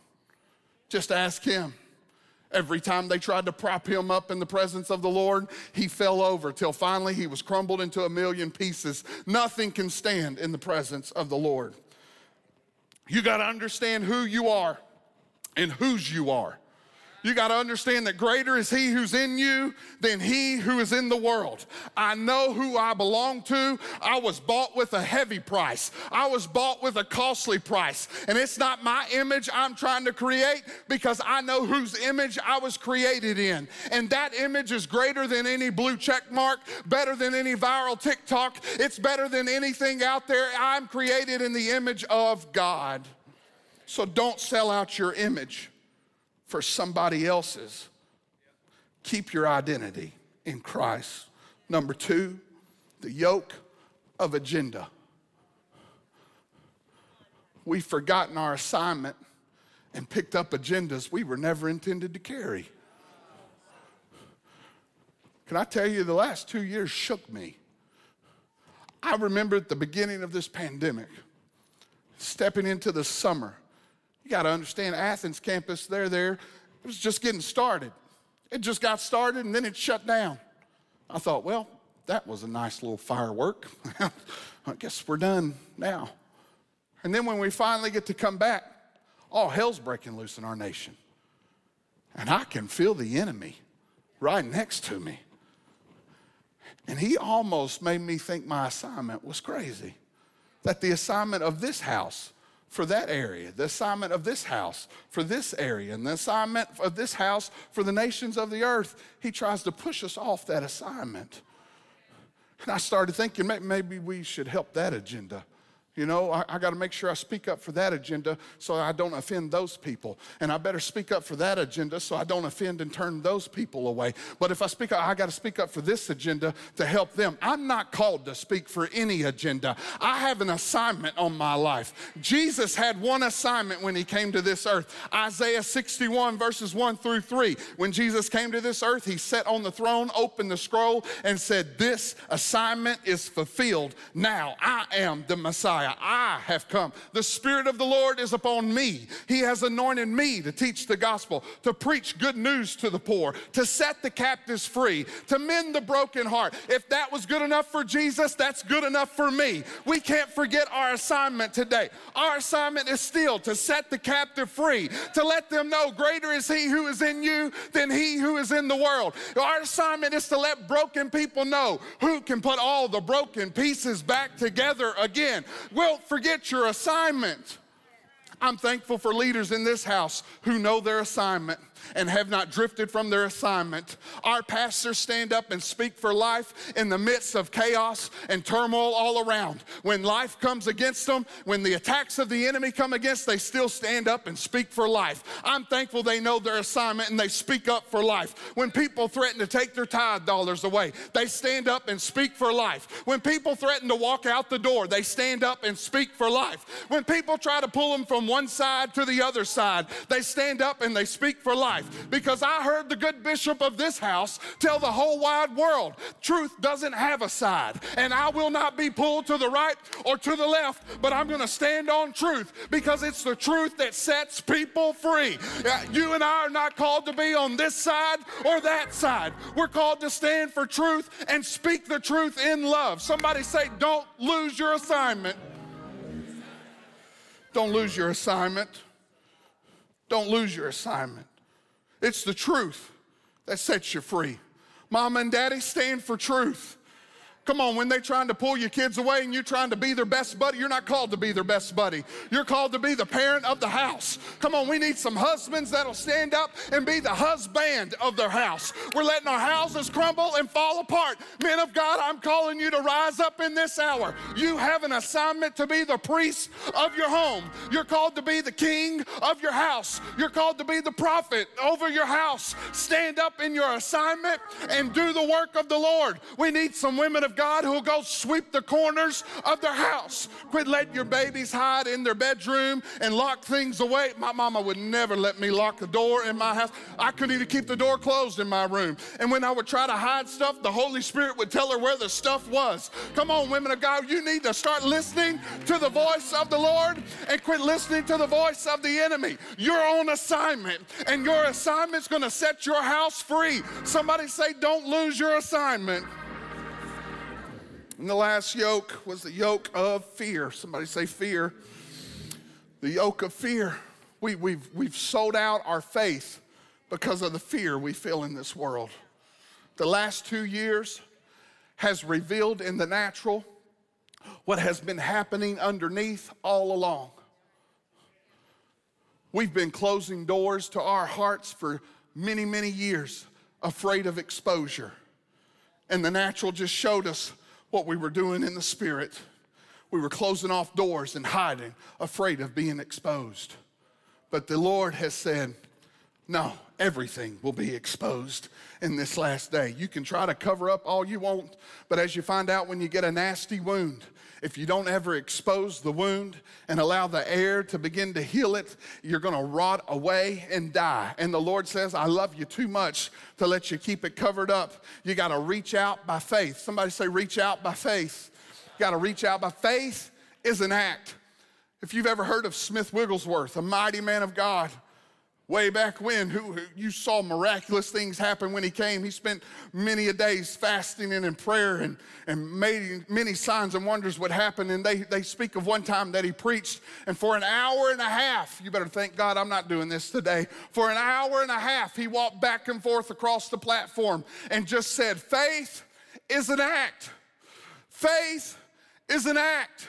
Just ask him. Every time they tried to prop him up in the presence of the Lord, he fell over till finally he was crumbled into a million pieces. Nothing can stand in the presence of the Lord. You got to understand who you are and whose you are. You got to understand that greater is He who's in you than He who is in the world. I know who I belong to. I was bought with a heavy price, I was bought with a costly price. And it's not my image I'm trying to create because I know whose image I was created in. And that image is greater than any blue check mark, better than any viral TikTok. It's better than anything out there. I'm created in the image of God. So don't sell out your image for somebody else's. Keep your identity in Christ. Number two, the yoke of agenda. We've forgotten our assignment and picked up agendas we were never intended to carry. Can I tell you, the last two years shook me. I remember at the beginning of this pandemic, stepping into the summer, you got to understand Athens campus, they're there. It was just getting started. It just got started and then it shut down. I thought, well, that was a nice little firework. I guess we're done now. And then when we finally get to come back, all hell's breaking loose in our nation. And I can feel the enemy right next to me. And he almost made me think my assignment was crazy. That the assignment of this house for that area, the assignment of this house for this area, and the assignment of this house for the nations of the earth. He tries to push us off that assignment. And I started thinking maybe we should help that agenda. You know, I, I got to make sure I speak up for that agenda so I don't offend those people. And I better speak up for that agenda so I don't offend and turn those people away. But if I speak up, I got to speak up for this agenda to help them. I'm not called to speak for any agenda. I have an assignment on my life. Jesus had one assignment when he came to this earth. Isaiah 61, verses 1 through 3. When Jesus came to this earth, he sat on the throne, opened the scroll, and said, This assignment is fulfilled. Now I am the Messiah. I have come. The Spirit of the Lord is upon me. He has anointed me to teach the gospel, to preach good news to the poor, to set the captives free, to mend the broken heart. If that was good enough for Jesus, that's good enough for me. We can't forget our assignment today. Our assignment is still to set the captive free, to let them know greater is He who is in you than He who is in the world. Our assignment is to let broken people know who can put all the broken pieces back together again. Well, forget your assignment. I'm thankful for leaders in this house who know their assignment and have not drifted from their assignment. Our pastors stand up and speak for life in the midst of chaos and turmoil all around. When life comes against them, when the attacks of the enemy come against, they still stand up and speak for life. I'm thankful they know their assignment and they speak up for life. When people threaten to take their tithe dollars away, they stand up and speak for life. When people threaten to walk out the door, they stand up and speak for life. When people try to pull them from one side to the other side, they stand up and they speak for life life because I heard the good bishop of this house tell the whole wide world truth doesn't have a side. And I will not be pulled to the right or to the left, but I'm going to stand on truth because it's the truth that sets people free. Uh, you and I are not called to be on this side or that side. We're called to stand for truth and speak the truth in love. Somebody say, Don't lose your assignment. Don't lose your assignment. Don't lose your assignment. It's the truth that sets you free. Mom and daddy stand for truth. Come on, when they're trying to pull your kids away and you're trying to be their best buddy, you're not called to be their best buddy. You're called to be the parent of the house. Come on, we need some husbands that'll stand up and be the husband of their house. We're letting our houses crumble and fall apart. Men of God, I'm calling you to rise up in this hour. You have an assignment to be the priest of your home. You're called to be the king of your house. You're called to be the prophet over your house. Stand up in your assignment and do the work of the Lord. We need some women of God who'll go sweep the corners of their house. Quit letting your babies hide in their bedroom and lock things away. My mama would never let me lock the door in my house. I couldn't even keep the door closed in my room. And when I would try to hide stuff, the Holy Spirit would tell her where the stuff was. Come on, women of God, you need to start listening to the voice of the Lord and quit listening to the voice of the enemy. You're on assignment, and your assignment's gonna set your house free. Somebody say, Don't lose your assignment. And the last yoke was the yoke of fear. Somebody say fear. The yoke of fear. We, we've, we've sold out our faith because of the fear we feel in this world. The last two years has revealed in the natural what has been happening underneath all along. We've been closing doors to our hearts for many, many years, afraid of exposure. And the natural just showed us what we were doing in the spirit. We were closing off doors and hiding, afraid of being exposed. But the Lord has said, no, everything will be exposed in this last day. You can try to cover up all you want, but as you find out when you get a nasty wound, if you don't ever expose the wound and allow the air to begin to heal it, you're going to rot away and die. And the Lord says, I love you too much to let you keep it covered up. You got to reach out by faith. Somebody say, reach out by faith. You got to reach out by faith is an act. If you've ever heard of Smith Wigglesworth, a mighty man of God, way back when who, who, you saw miraculous things happen when he came. He spent many a days fasting and in prayer and, and made many signs and wonders would happen. And they, they speak of one time that he preached and for an hour and a half you better thank god i'm not doing this today. For an hour and a half he walked back and forth across the platform and just said faith is an act. Faith is an act.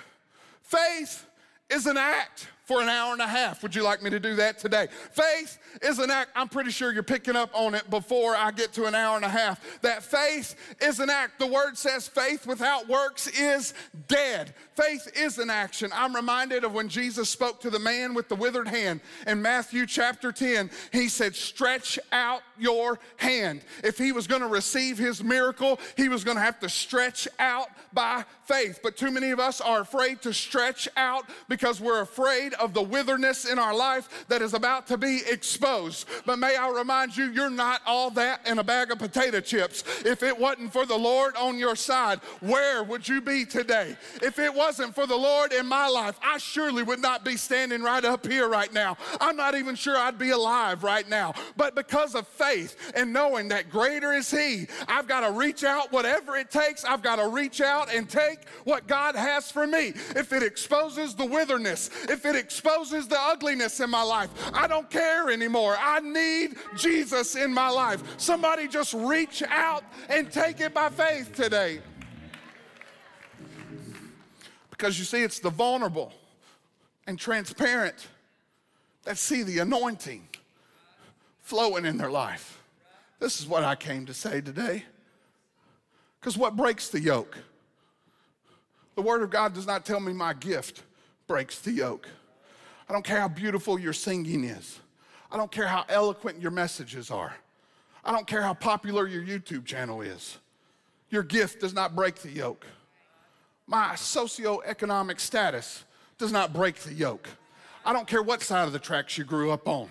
Faith is an act for an hour and a half. Would you like me to do that today? Faith is an act. I'm pretty sure you're picking up on it before I get to an hour and a half. That faith is an act. The word says faith without works is dead. Faith is an action. I'm reminded of when Jesus spoke to the man with the withered hand in Matthew chapter 10. He said, Stretch out your hand. If he was going to receive his miracle, he was going to have to stretch out by faith. But too many of us are afraid to stretch out because we're afraid of the witherness in our life that is about to be exposed. But may I remind you, you're not all that in a bag of potato chips. If it wasn't for the Lord on your side, where would you be today? If it wasn't for the Lord in my life, I surely would not be standing right up here right now. I'm not even sure I'd be alive right now. But because of faith and knowing that greater is He, I've got to reach out whatever it takes. I've got to reach out and take what God has for me. If it exposes the witherness, if it exposes the ugliness in my life. I don't care anymore. I need Jesus in my life. Somebody just reach out and take it by faith today. Because you see, it's the vulnerable and transparent that see the anointing flowing in their life. This is what I came to say today. Because what breaks the yoke? The Word of God does not tell me my gift breaks the yoke. I don't care how beautiful your singing is. I don't care how eloquent your messages are. I don't care how popular your YouTube channel is. Your gift does not break the yoke. My socioeconomic status does not break the yoke. I don't care what side of the tracks you grew up on.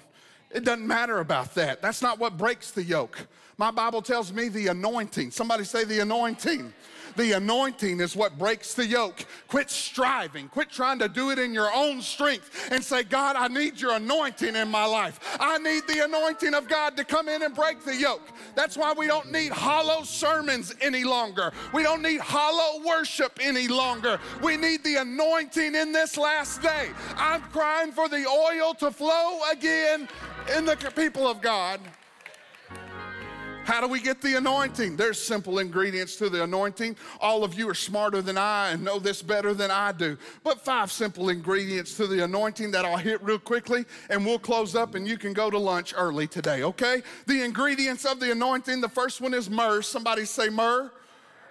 It doesn't matter about that. That's not what breaks the yoke. My Bible tells me the anointing. Somebody say the anointing the anointing is what breaks the yoke. Quit striving. Quit trying to do it in your own strength and say, God, I need your anointing in my life. I need the anointing of God to come in and break the yoke. That's why we don't need hollow sermons any longer. We don't need hollow worship any longer. We need the anointing in this last day. I'm crying for the oil to flow again in the people of God. How do we get the anointing? There's simple ingredients to the anointing. All of you are smarter than I and know this better than I do. But five simple ingredients to the anointing that I'll hit real quickly and we'll close up and you can go to lunch early today, okay? The ingredients of the anointing the first one is myrrh. Somebody say myrrh.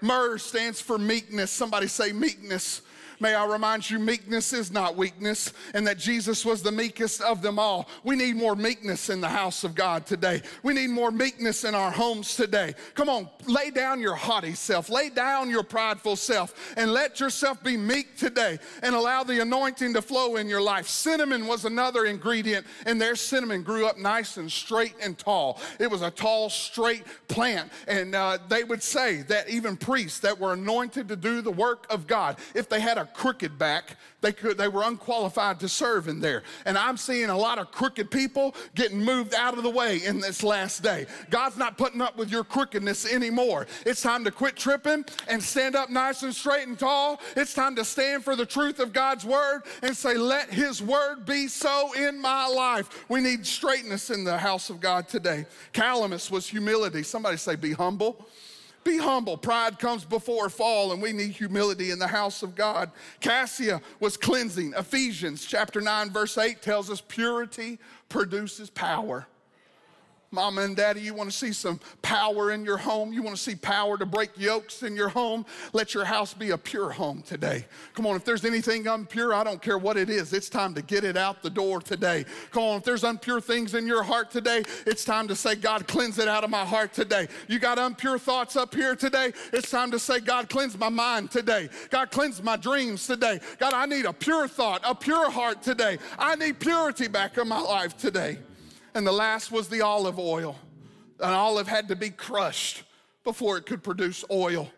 Myrrh stands for meekness. Somebody say meekness. May I remind you, meekness is not weakness, and that Jesus was the meekest of them all. We need more meekness in the house of God today. We need more meekness in our homes today. Come on, lay down your haughty self, lay down your prideful self, and let yourself be meek today and allow the anointing to flow in your life. Cinnamon was another ingredient, and their cinnamon grew up nice and straight and tall. It was a tall, straight plant, and uh, they would say that even priests that were anointed to do the work of God, if they had a crooked back, they, could, they were unqualified to serve in there. And I'm seeing a lot of crooked people getting moved out of the way in this last day. God's not putting up with your crookedness anymore. It's time to quit tripping and stand up nice and straight and tall. It's time to stand for the truth of God's word and say, Let his word be so in my life. We need straightness in the house of God today. Calamus was humility. Somebody say, Be humble. Be humble. Pride comes before fall, and we need humility in the house of God. Cassia was cleansing. Ephesians chapter 9, verse 8 tells us purity produces power. Mama and daddy, you want to see some power in your home? You want to see power to break yokes in your home? Let your house be a pure home today. Come on, if there's anything impure, I don't care what it is, it's time to get it out the door today. Come on, if there's impure things in your heart today, it's time to say, God, cleanse it out of my heart today. You got impure thoughts up here today, it's time to say, God, cleanse my mind today. God, cleanse my dreams today. God, I need a pure thought, a pure heart today. I need purity back in my life today. And the last was the olive oil. An olive had to be crushed before it could produce oil.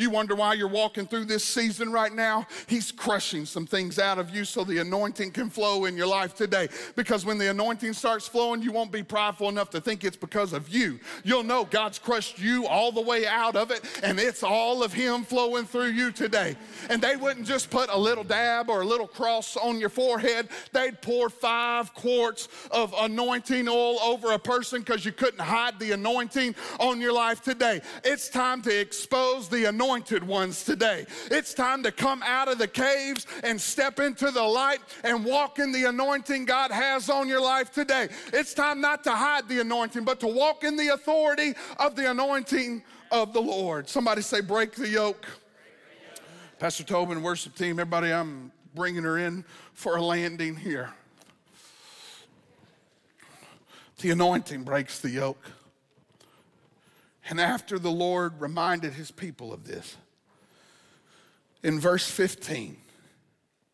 You wonder why you're walking through this season right now? He's crushing some things out of you so the anointing can flow in your life today. Because when the anointing starts flowing, you won't be prideful enough to think it's because of you. You'll know God's crushed you all the way out of it, and it's all of Him flowing through you today. And they wouldn't just put a little dab or a little cross on your forehead, they'd pour five quarts of anointing oil over a person because you couldn't hide the anointing on your life today. It's time to expose the anointing anointed ones today. It's time to come out of the caves and step into the light and walk in the anointing God has on your life today. It's time not to hide the anointing, but to walk in the authority of the anointing of the Lord. Somebody say, break the yoke. Pastor Tobin, worship team, everybody, I'm bringing her in for a landing here. The anointing breaks the yoke. And after the Lord reminded his people of this, in verse 15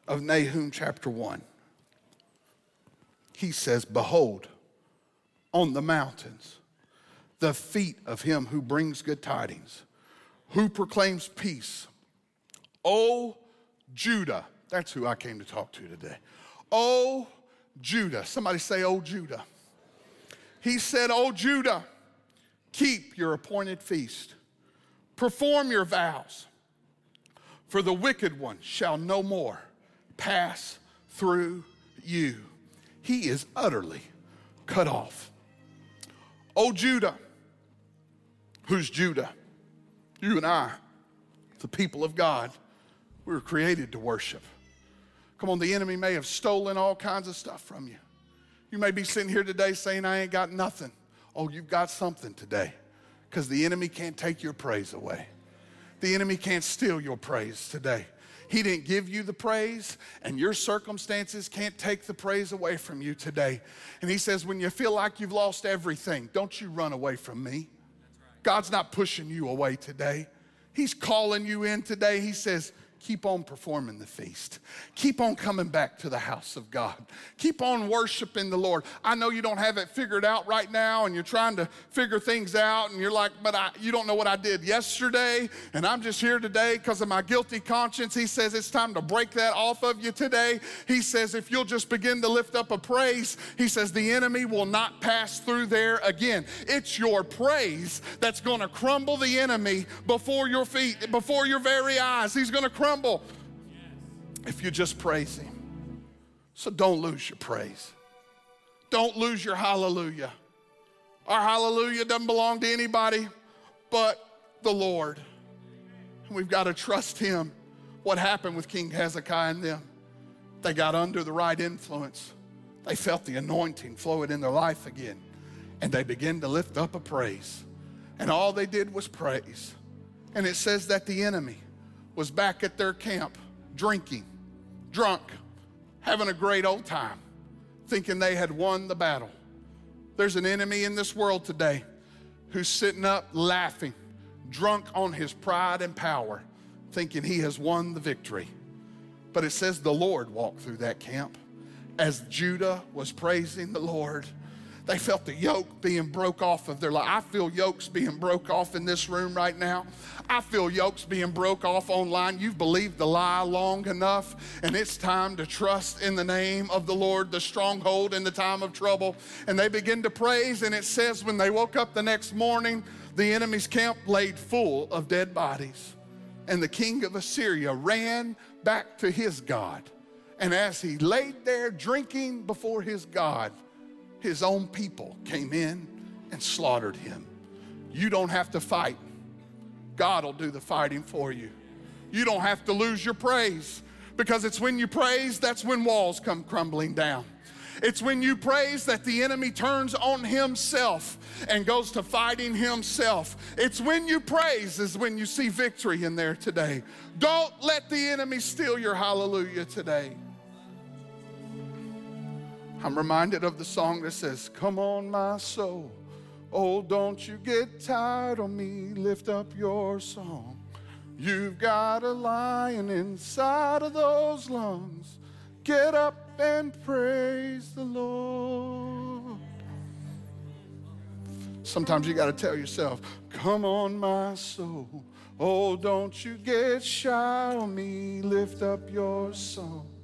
of Nahum chapter 1, he says, Behold, on the mountains, the feet of him who brings good tidings, who proclaims peace. O Judah, that's who I came to talk to today. O Judah, somebody say, O Judah. He said, O Judah Keep your appointed feast, perform your vows, for the wicked one shall no more pass through you. He is utterly cut off. O Judah, who's Judah? You and I, the people of God, we were created to worship. Come on, the enemy may have stolen all kinds of stuff from you. You may be sitting here today saying, I ain't got nothing. Oh, you've got something today because the enemy can't take your praise away. The enemy can't steal your praise today. He didn't give you the praise, and your circumstances can't take the praise away from you today. And he says, when you feel like you've lost everything, don't you run away from me. God's not pushing you away today. He's calling you in today. He says, keep on performing the feast. Keep on coming back to the house of God. Keep on worshiping the Lord. I know you don't have it figured out right now and you're trying to figure things out and you're like, but I, you don't know what I did yesterday and I'm just here today because of my guilty conscience. He says it's time to break that off of you today. He says if you'll just begin to lift up a praise, he says the enemy will not pass through there again. It's your praise that's going to crumble the enemy before your feet, before your very eyes. He's going to crumble crumble if you just praise Him. So don't lose your praise. Don't lose your hallelujah. Our hallelujah doesn't belong to anybody but the Lord. And we've got to trust Him. What happened with King Hezekiah and them? They got under the right influence. They felt the anointing flowing in their life again. And they began to lift up a praise. And all they did was praise. And it says that the enemy, was back at their camp drinking, drunk, having a great old time, thinking they had won the battle. There's an enemy in this world today who's sitting up laughing, drunk on his pride and power, thinking he has won the victory. But it says the Lord walked through that camp as Judah was praising the Lord They felt the yoke being broke off of their life. I feel yokes being broke off in this room right now. I feel yokes being broke off online. You've believed the lie long enough, and it's time to trust in the name of the Lord, the stronghold in the time of trouble. And they begin to praise, and it says when they woke up the next morning, the enemy's camp laid full of dead bodies. And the king of Assyria ran back to his God. And as he laid there drinking before his God, his own people came in and slaughtered him. You don't have to fight, God will do the fighting for you. You don't have to lose your praise because it's when you praise that's when walls come crumbling down. It's when you praise that the enemy turns on himself and goes to fighting himself. It's when you praise is when you see victory in there today. Don't let the enemy steal your hallelujah today. I'm reminded of the song that says, Come on, my soul. Oh, don't you get tired of me. Lift up your song. You've got a lion inside of those lungs. Get up and praise the Lord. Sometimes you got to tell yourself, Come on, my soul. Oh, don't you get shy of me. Lift up your song.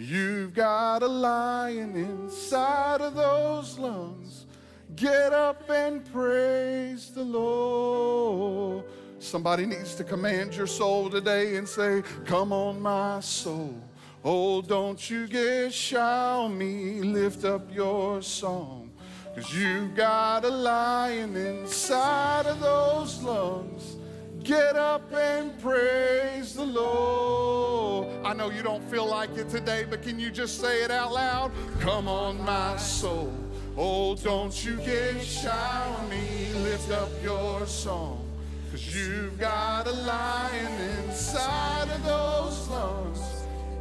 You've got a lion inside of those lungs. Get up and praise the Lord. Somebody needs to command your soul today and say, Come on, my soul. Oh, don't you get shy on me. Lift up your song. Cause you've got a lion inside of those lungs. Get up and praise the Lord. I know you don't feel like it today, but can you just say it out loud? Come on, my soul. Oh, don't you get shy on me. Lift up your song. Cause you've got a lion inside of those lungs.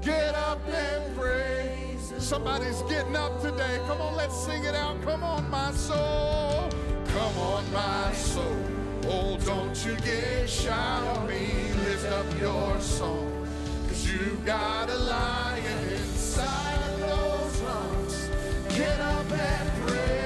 Get up and praise. Somebody's getting up today. Come on, let's sing it out. Come on, my soul. Come on, my soul. Oh, don't you get shy on me. Lift up your song. Cause you've got a lion inside those lungs. Get up and praise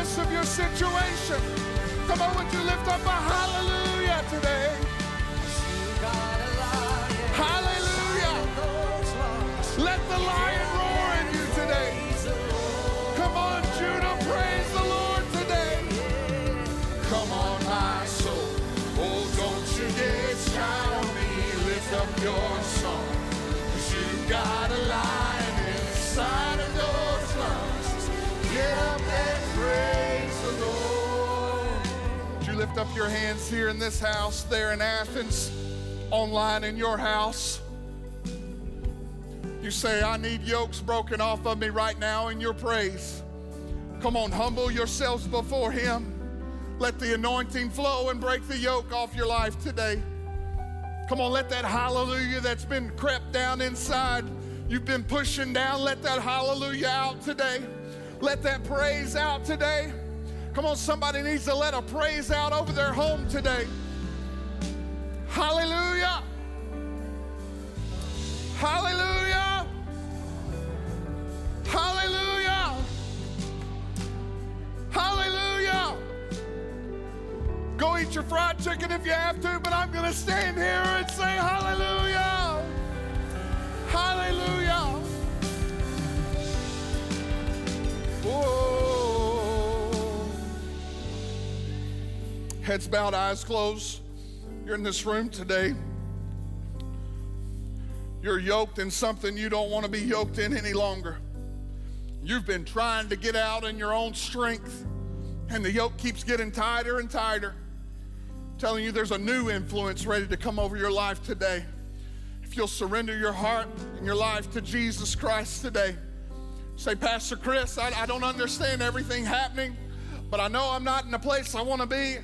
midst of your situation. Come on, would you lift up a hallelujah today? Lift up your hands here in this house, there in Athens, online in your house? You say, I need yokes broken off of me right now in your praise. Come on, humble yourselves before Him. Let the anointing flow and break the yoke off your life today. Come on, let that hallelujah that's been crept down inside, you've been pushing down, let that hallelujah out today. Let that praise out today. Come on, somebody needs to let a praise out over their home today. Hallelujah. Hallelujah. Hallelujah. Hallelujah. Go eat your fried chicken if you have to, but I'm going to stand here and say hallelujah. Hallelujah. Whoa. Heads bowed, eyes closed. You're in this room today. You're yoked in something you don't want to be yoked in any longer. You've been trying to get out in your own strength, and the yoke keeps getting tighter and tighter. Telling you, there's a new influence ready to come over your life today. If you'll surrender your heart and your life to Jesus Christ today, say, Pastor Chris, I, I don't understand everything happening, but I know I'm not in the place I want to be.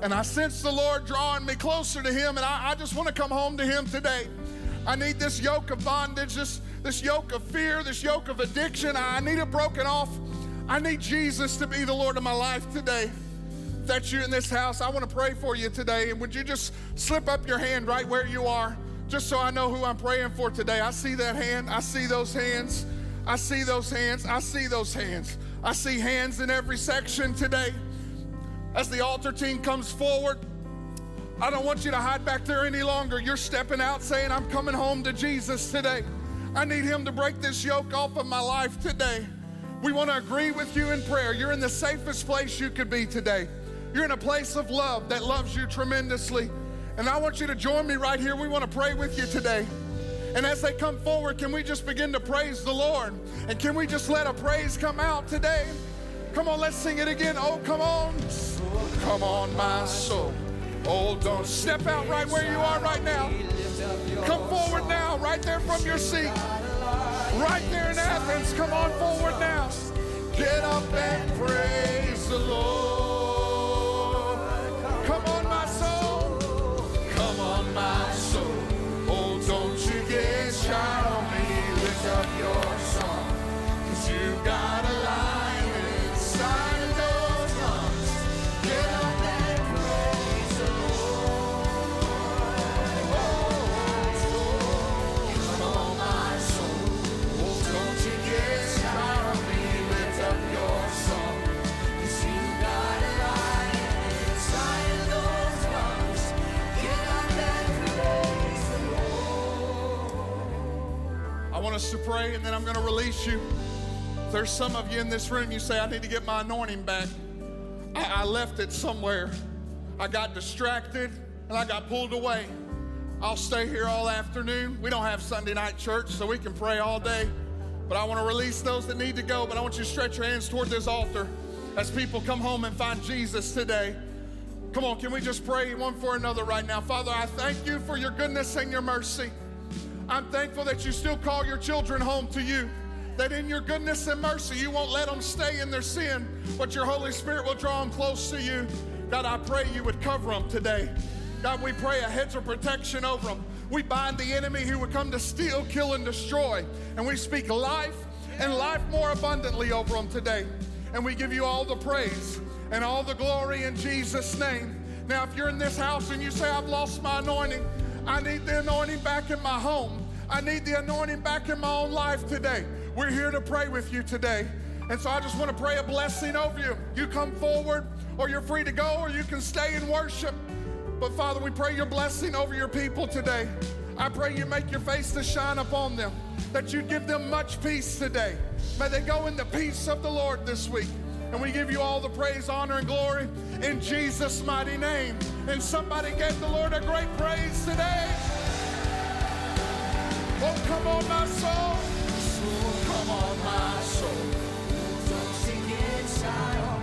And I sense the Lord drawing me closer to Him, and I, I just want to come home to Him today. I need this yoke of bondage, this, this yoke of fear, this yoke of addiction. I need it broken off. I need Jesus to be the Lord of my life today. If that's you in this house, I want to pray for you today. And would you just slip up your hand right where you are, just so I know who I'm praying for today? I see that hand. I see those hands. I see those hands. I see those hands. I see hands in every section today. As the altar team comes forward, I don't want you to hide back there any longer. You're stepping out saying, I'm coming home to Jesus today. I need Him to break this yoke off of my life today. We want to agree with you in prayer. You're in the safest place you could be today. You're in a place of love that loves you tremendously. And I want you to join me right here. We want to pray with you today. And as they come forward, can we just begin to praise the Lord? And can we just let a praise come out today? Come on, let's sing it again. Oh, come on. Come on, my soul. Oh, don't step out right where you are right now. Come forward now, right there from your seat. Right there in Athens. Come on forward now. Get up and praise the Lord. Come on, my soul. Come on, my soul. Oh, don't you get shy on me. Lift up your song. Cause you got us to pray and then I'm going to release you. There's some of you in this room, you say, I need to get my anointing back. I, I left it somewhere. I got distracted and I got pulled away. I'll stay here all afternoon. We don't have Sunday night church, so we can pray all day. But I want to release those that need to go. But I want you to stretch your hands toward this altar as people come home and find Jesus today. Come on, can we just pray one for another right now? Father, I thank you for your goodness and your mercy. I'm thankful that you still call your children home to you. That in your goodness and mercy, you won't let them stay in their sin, but your Holy Spirit will draw them close to you. God, I pray you would cover them today. God, we pray a hedge of protection over them. We bind the enemy who would come to steal, kill, and destroy. And we speak life and life more abundantly over them today. And we give you all the praise and all the glory in Jesus' name. Now, if you're in this house and you say, I've lost my anointing, I need the anointing back in my home. I need the anointing back in my own life today. We're here to pray with you today. And so I just want to pray a blessing over you. You come forward, or you're free to go, or you can stay and worship. But Father, we pray your blessing over your people today. I pray you make your face to shine upon them, that you give them much peace today. May they go in the peace of the Lord this week. And we give you all the praise, honor, and glory in Jesus' mighty name. And somebody gave the Lord a great praise today. Oh, come on, my soul. Oh, come on, my soul. Don't sink inside.